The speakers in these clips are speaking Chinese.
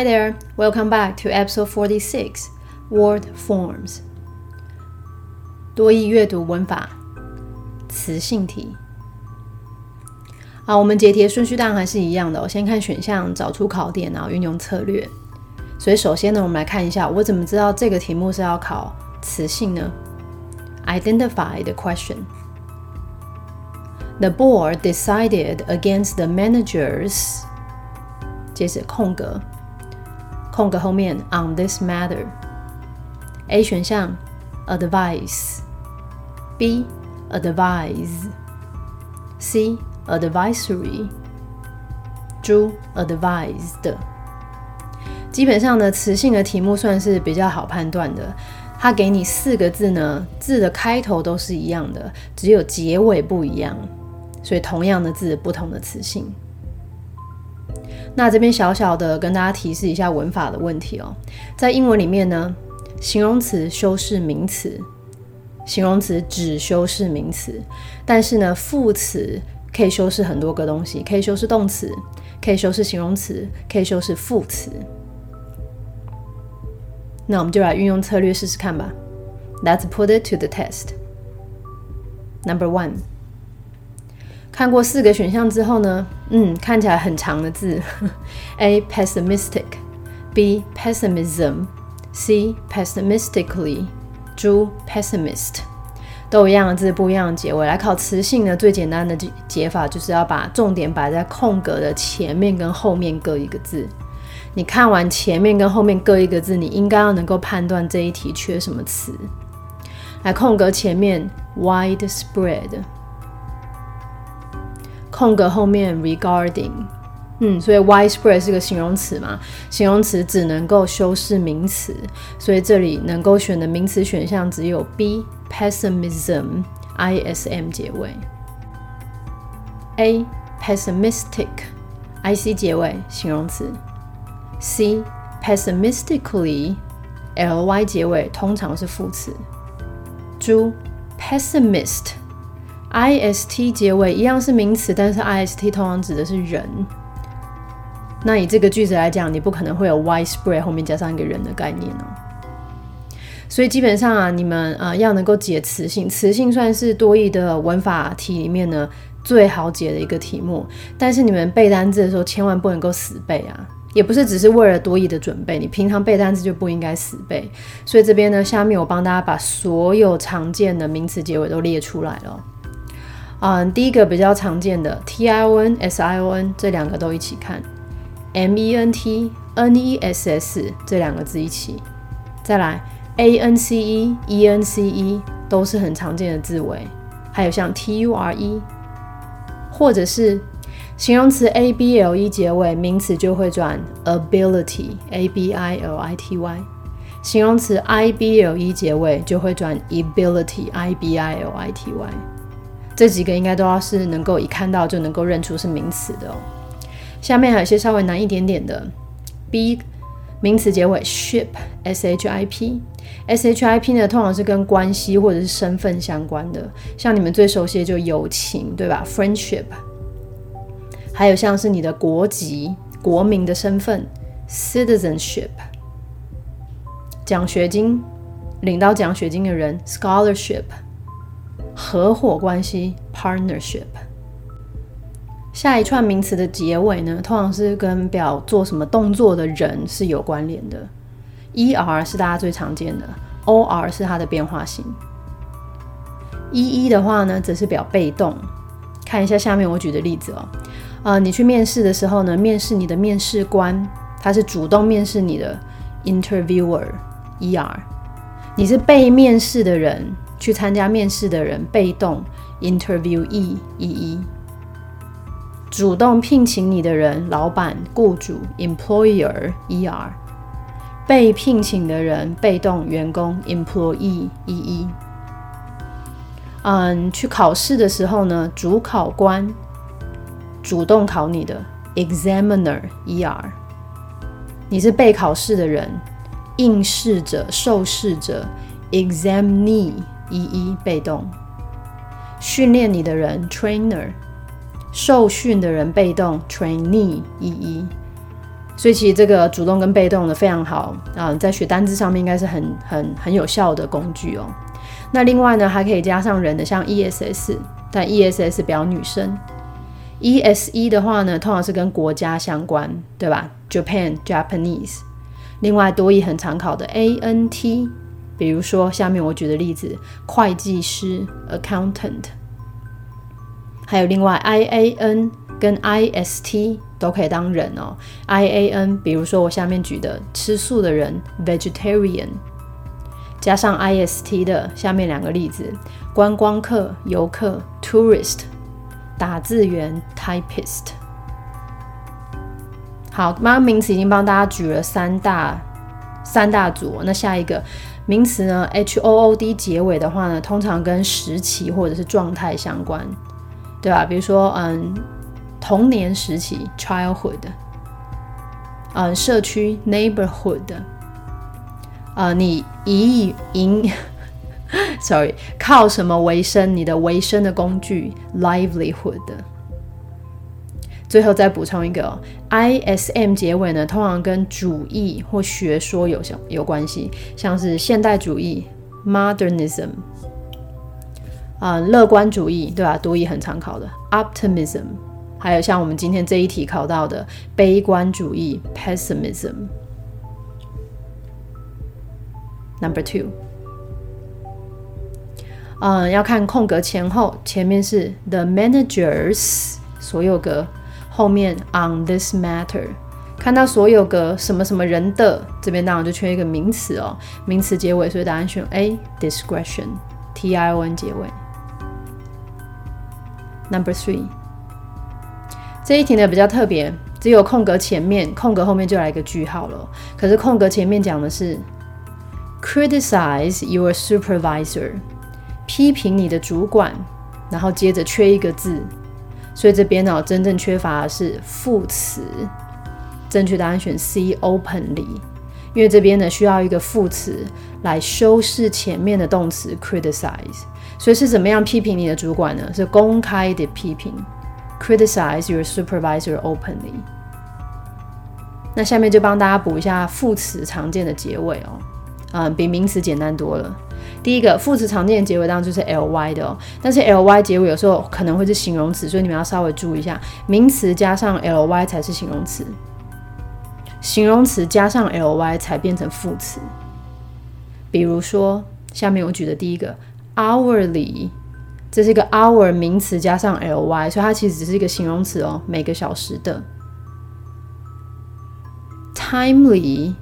Hi there, welcome back to episode forty-six. Word forms. 多义阅读文法词性题。好，我们解题的顺序当然还是一样的。我先看选项，找出考点，然后运用策略。所以首先呢，我们来看一下，我怎么知道这个题目是要考词性呢？Identify the question. The board decided against the managers. 接着空格，空格后面 on this matter。A 选项 advice，B advise，C advisory。猪 advised。基本上呢，词性的题目算是比较好判断的。它给你四个字呢，字的开头都是一样的，只有结尾不一样。所以同样的字，不同的词性。那这边小小的跟大家提示一下文法的问题哦。在英文里面呢，形容词修饰名词，形容词只修饰名词，但是呢，副词可以修饰很多个东西，可以修饰动词，可以修饰形容词，可以修饰副词。那我们就来运用策略试试看吧。Let's put it to the test. Number one. 看过四个选项之后呢，嗯，看起来很长的字，A pessimistic，B pessimism，C pessimistically，D pessimist，都一样的字，不一样的结尾。来考词性呢，最简单的解法就是要把重点摆在空格的前面跟后面各一个字。你看完前面跟后面各一个字，你应该要能够判断这一题缺什么词。来，空格前面 widespread。空格后面 regarding，嗯，所以 widespread 是个形容词嘛？形容词只能够修饰名词，所以这里能够选的名词选项只有 B pessimism，I S M 结尾；A pessimistic，I C 结尾形容词；C pessimistically，L Y 结尾通常是副词猪 pessimist。I S T 结尾一样是名词，但是 I S T 通常指的是人。那以这个句子来讲，你不可能会有 widespread 后面加上一个人的概念哦。所以基本上啊，你们啊要能够解词性，词性算是多义的文法题里面呢最好解的一个题目。但是你们背单词的时候，千万不能够死背啊，也不是只是为了多义的准备，你平常背单词就不应该死背。所以这边呢，下面我帮大家把所有常见的名词结尾都列出来了。嗯，第一个比较常见的 T I O N S I O N 这两个都一起看，M E N T N E S S 这两个字一起，再来 A N C E E N C E 都是很常见的字尾，还有像 T U R E，或者是形容词 A B L E 结尾，名词就会转 ability A B I L I T Y，形容词 I B L E 结尾就会转 ability I B I L I T Y。这几个应该都要是能够一看到就能够认出是名词的哦。下面还有一些稍微难一点点的，B 名词结尾 ship s h i p s h i p 呢，通常是跟关系或者是身份相关的，像你们最熟悉的就友情，对吧？friendship，还有像是你的国籍、国民的身份 citizenship，奖学金领到奖学金的人 scholarship。合伙关系 partnership，下一串名词的结尾呢，通常是跟表做什么动作的人是有关联的。E R 是大家最常见的，O R 是它的变化型。E E 的话呢，则是表被动。看一下下面我举的例子哦，呃，你去面试的时候呢，面试你的面试官，他是主动面试你的 interviewer E R，你是被面试的人。去参加面试的人，被动 interviewee 一一，主动聘请你的人，老板雇主 employer er，被聘请的人，被动员工 employee 一一。嗯，去考试的时候呢，主考官主动考你的 examiner er，你是被考试的人，应试者、受试者 examinee。一一被动训练你的人，trainer；受训的人被动，trainee。一一所以其实这个主动跟被动的非常好啊，在学单字上面应该是很很很有效的工具哦。那另外呢，还可以加上人的，像 E S S，但 E S S 表女生，E S E 的话呢，通常是跟国家相关，对吧？Japan Japanese。另外多义很常考的 A N T，比如说下面我举的例子，会计师 Accountant。还有另外 I A N 跟 I S T。都可以当人哦，I A N，比如说我下面举的吃素的人，vegetarian，加上 I S T 的下面两个例子，观光客、游客，tourist，打字员，typist。好，刚刚名词已经帮大家举了三大三大组，那下一个名词呢？H O O D 结尾的话呢，通常跟时期或者是状态相关，对吧？比如说，嗯。童年时期 （childhood），嗯，社区 （neighborhood），呃，你以营，sorry，靠什么为生？你的为生的工具 （livelihood）。最后再补充一个，ISM 结尾呢，通常跟主义或学说有相有关系，像是现代主义 （modernism），啊，乐观主义，对吧？多义很常考的 （optimism）。还有像我们今天这一题考到的悲观主义 （pessimism）。Number two，嗯，要看空格前后，前面是 the managers 所有格，后面 on this matter，看到所有格什么什么人的这边当然就缺一个名词哦，名词结尾，所以答案选 A discretion，T I O N 结尾。Number three。这一题呢比较特别，只有空格前面，空格后面就来一个句号了。可是空格前面讲的是 criticize your supervisor，批评你的主管，然后接着缺一个字，所以这边呢真正缺乏的是副词。正确答案选 C openly，因为这边呢需要一个副词来修饰前面的动词 criticize，所以是怎么样批评你的主管呢？是公开的批评。Criticize your supervisor openly。那下面就帮大家补一下副词常见的结尾哦，嗯，比名词简单多了。第一个副词常见的结尾当然就是 ly 的哦，但是 ly 结尾有时候可能会是形容词，所以你们要稍微注意一下，名词加上 ly 才是形容词，形容词加上 ly 才变成副词。比如说下面我举的第一个 hourly。这是一个 hour 名词加上 ly，所以它其实只是一个形容词哦，每个小时的。timely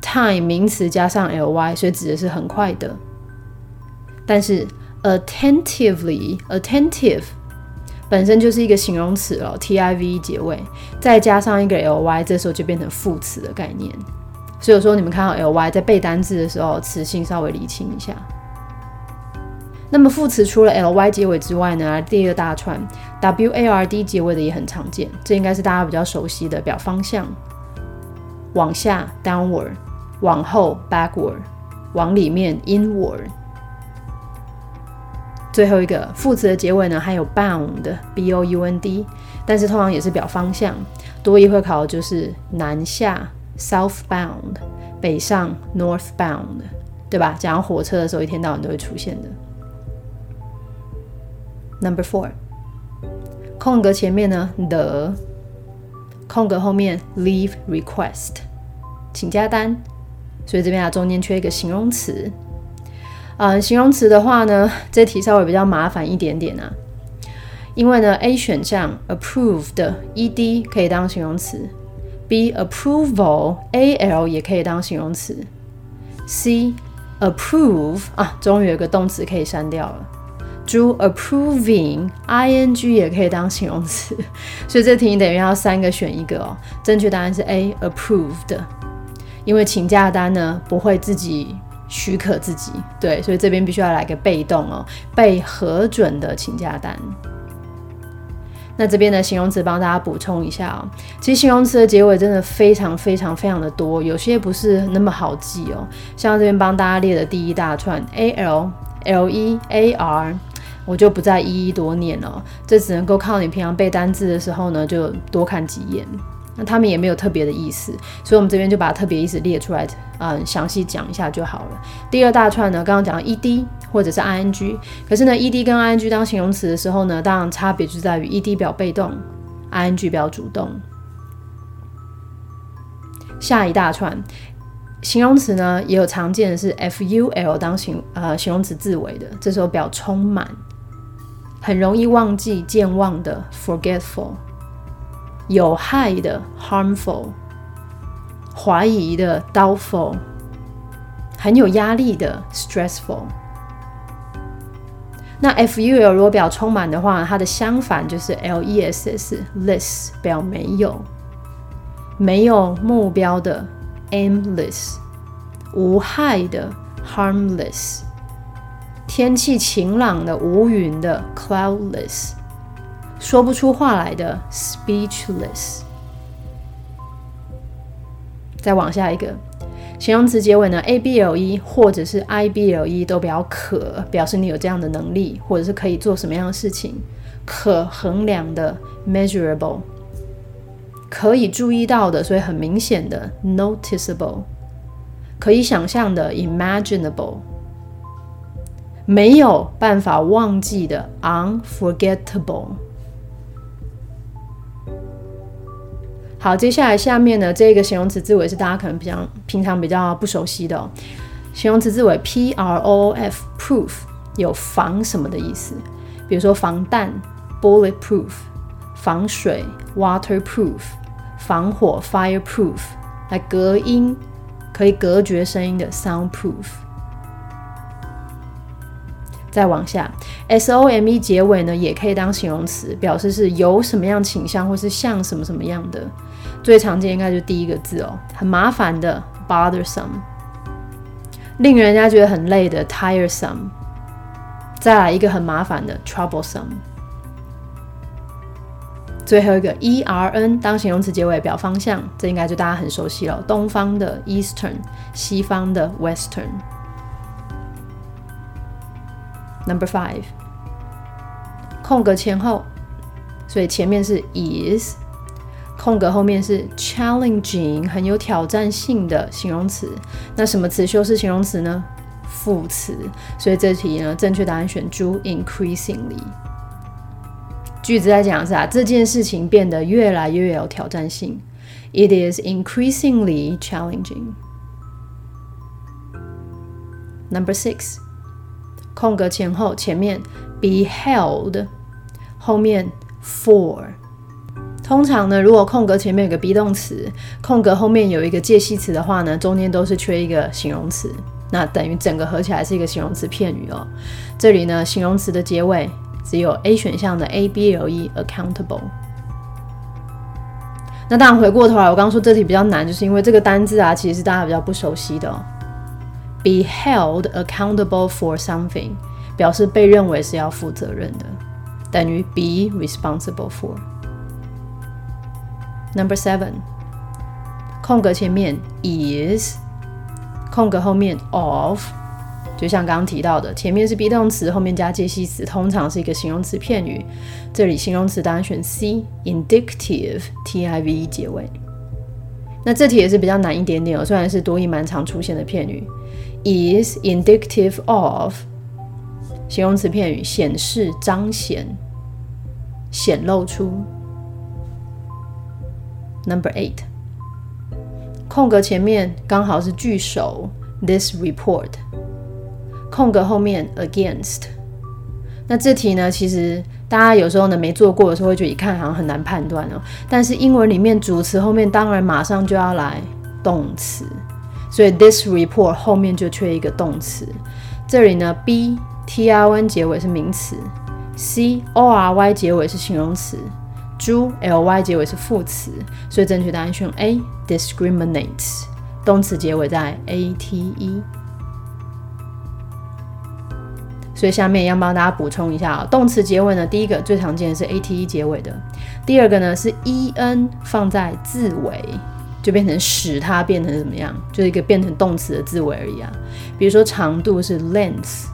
time 名词加上 ly，所以指的是很快的。但是 attentively attentive 本身就是一个形容词了，t-i-v 结尾，再加上一个 ly，这时候就变成副词的概念。所以说你们看到 ly 在背单字的时候，词性稍微理清一下。那么副词除了 ly 结尾之外呢，第二大串 ward 结尾的也很常见，这应该是大家比较熟悉的表方向，往下 downward，往后 backward，往里面 inward。最后一个副词的结尾呢，还有 bound b o u n d，但是通常也是表方向，多一会考的就是南下 southbound，北上 northbound，对吧？讲火车的时候，一天到晚都会出现的。Number four，空格前面呢，the，空格后面 leave request，请加单，所以这边啊中间缺一个形容词。嗯，形容词的话呢，这题稍微比较麻烦一点点啊，因为呢 A 选项 approved ed 可以当形容词，B approval al 也可以当形容词，C approve 啊，终于有个动词可以删掉了。猪 approving ing 也可以当形容词，所以这题你等于要三个选一个哦。正确答案是 A approved，因为请假单呢不会自己许可自己，对，所以这边必须要来个被动哦，被核准的请假单。那这边的形容词帮大家补充一下哦，其实形容词的结尾真的非常非常非常的多，有些不是那么好记哦。像这边帮大家列的第一大串 A L L E A R。我就不再一一多念了，这只能够靠你平常背单字的时候呢，就多看几眼。那他们也没有特别的意思，所以我们这边就把特别意思列出来，嗯，详细讲一下就好了。第二大串呢，刚刚讲 ed 或者是 ing，可是呢，ed 跟 ing 当形容词的时候呢，当然差别就在于 ed 表被动，ing 表主动。下一大串形容词呢，也有常见的是 ful 当形呃形容词字尾的，这时候表充满，很容易忘记、健忘的 forgetful。有害的 harmful，怀疑的 doubtful，很有压力的 stressful。那 ful 如果表充满的话，它的相反就是 less less 表没有，没有目标的 aimless，无害的 harmless，天气晴朗的无云的 cloudless。说不出话来的，speechless。再往下一个，形容词结尾呢，a b l e 或者是 i b l e 都比较可，表示你有这样的能力，或者是可以做什么样的事情，可衡量的，measurable，可以注意到的，所以很明显的，noticeable，可以想象的，imaginable，没有办法忘记的，unforgettable。好，接下来下面呢，这个形容词字尾是大家可能比较平常比较不熟悉的哦。形容词字尾 p r o f proof 有防什么的意思，比如说防弹 bulletproof，防水 waterproof，防火 fireproof，来隔音可以隔绝声音的 soundproof。再往下，s o m e 结尾呢也可以当形容词，表示是有什么样倾向或是像什么什么样的。最常见应该就是第一个字哦，很麻烦的 bothersome，令人家觉得很累的 tiresome，再来一个很麻烦的 troublesome，最后一个 e r n 当形容词结尾表方向，这应该就大家很熟悉了，东方的 eastern，西方的 western。Number five，空格前后，所以前面是 is。空格后面是 challenging，很有挑战性的形容词。那什么词修饰形容词呢？副词。所以这题呢，正确答案选 d increasingly。句子在讲是啊，这件事情变得越来越有挑战性。It is increasingly challenging. Number six，空格前后前面 be held，后面 for。通常呢，如果空格前面有个 be 动词，空格后面有一个介系词的话呢，中间都是缺一个形容词，那等于整个合起来是一个形容词片语哦。这里呢，形容词的结尾只有 A 选项的 A B L E accountable。那当然回过头来，我刚刚说这题比较难，就是因为这个单字啊，其实是大家比较不熟悉的。哦。Be held accountable for something，表示被认为是要负责任的，等于 be responsible for。Number seven，空格前面 is，空格后面 of，就像刚刚提到的，前面是 be 动词，后面加介系词，通常是一个形容词片语。这里形容词当然选 C，indicative，T I V E 结尾。那这题也是比较难一点点哦，虽然是多义蛮常出现的片语，is indicative of，形容词片语，显示、彰显、显露出。Number eight，空格前面刚好是句首，this report，空格后面 against。那这题呢，其实大家有时候呢没做过的时候，会觉得一看好像很难判断哦。但是英文里面主词后面当然马上就要来动词，所以 this report 后面就缺一个动词。这里呢，b t r n 结尾是名词，c o r y 结尾是形容词。，ju l y 结尾是副词，所以正确答案选 A discriminates，动词结尾在 a t e。所以下面要帮大家补充一下啊，动词结尾呢，第一个最常见的是 a t e 结尾的，第二个呢是 e n 放在字尾，就变成使它变成怎么样，就是一个变成动词的字尾而已啊。比如说长度是 length，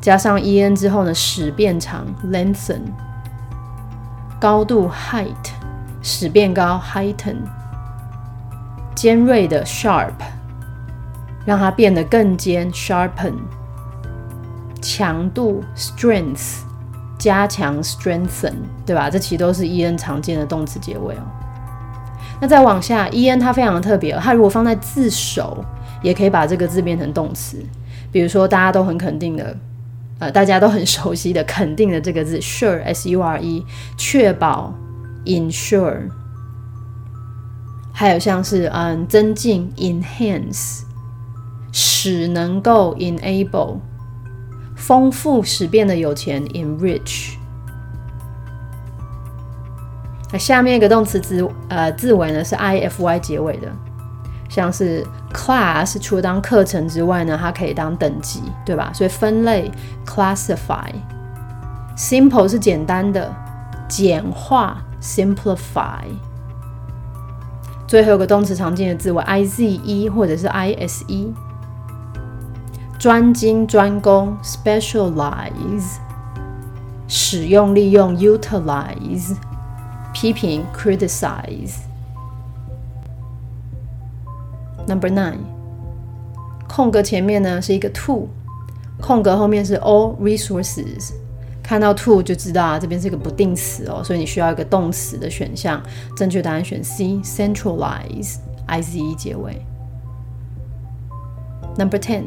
加上 e n 之后呢，使变长 lengthen。高度 height，使变高 heighten，尖锐的 sharp，让它变得更尖 sharpen，强度 strength，加强 strengthen，对吧？这其实都是 en 常见的动词结尾哦。那再往下，en 它非常的特别，它如果放在自首，也可以把这个字变成动词。比如说大家都很肯定的，呃，大家都很熟悉的肯定的这个字 sure，s u r e，确保 ensure。还有像是嗯，增进 enhance，使能够 enable，丰富使变得有钱 enrich。那下面一个动词字呃字尾呢是 i f y 结尾的，像是 class 除了当课程之外呢，它可以当等级，对吧？所以分类 classify。simple 是简单的，简化 simplify。最后一个动词常见的字尾 i z e 或者是 i s e。专精专攻 specialize。使用利用 utilize。批评 criticize。Number nine，空格前面呢是一个 to，空格后面是 all resources。看到 to 就知道啊，这边是一个不定词哦，所以你需要一个动词的选项。正确答案选 C，centralize，i z e 结尾。Number ten，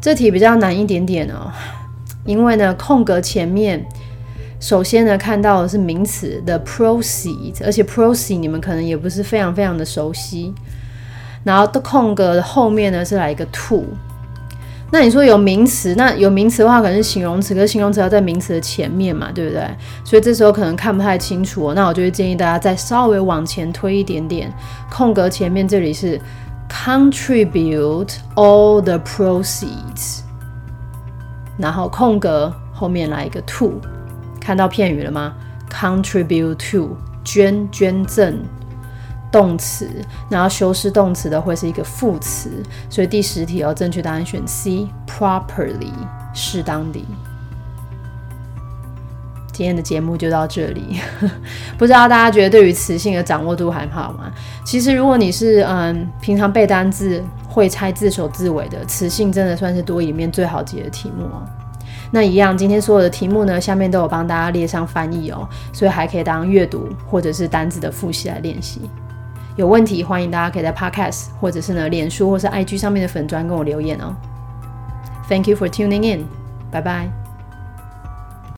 这题比较难一点点哦，因为呢空格前面。首先呢，看到的是名词的 proceed，而且 proceed 你们可能也不是非常非常的熟悉。然后的空格后面呢是来一个 to。那你说有名词，那有名词的话可能是形容词，可是形容词要在名词的前面嘛，对不对？所以这时候可能看不太清楚。那我就会建议大家再稍微往前推一点点，空格前面这里是 contribute all the proceeds，然后空格后面来一个 to。看到片语了吗？contribute to 捐捐赠动词，然后修饰动词的会是一个副词，所以第十题哦，正确答案选 C，properly 适当的。今天的节目就到这里，不知道大家觉得对于词性的掌握度还好吗？其实如果你是嗯平常背单字会猜字首字尾的，词性真的算是多一面最好解的题目哦。那一样，今天所有的题目呢，下面都有帮大家列上翻译哦，所以还可以当阅读或者是单字的复习来练习。有问题，欢迎大家可以在 Podcast 或者是呢脸书或是 IG 上面的粉砖跟我留言哦。Thank you for tuning in，拜拜。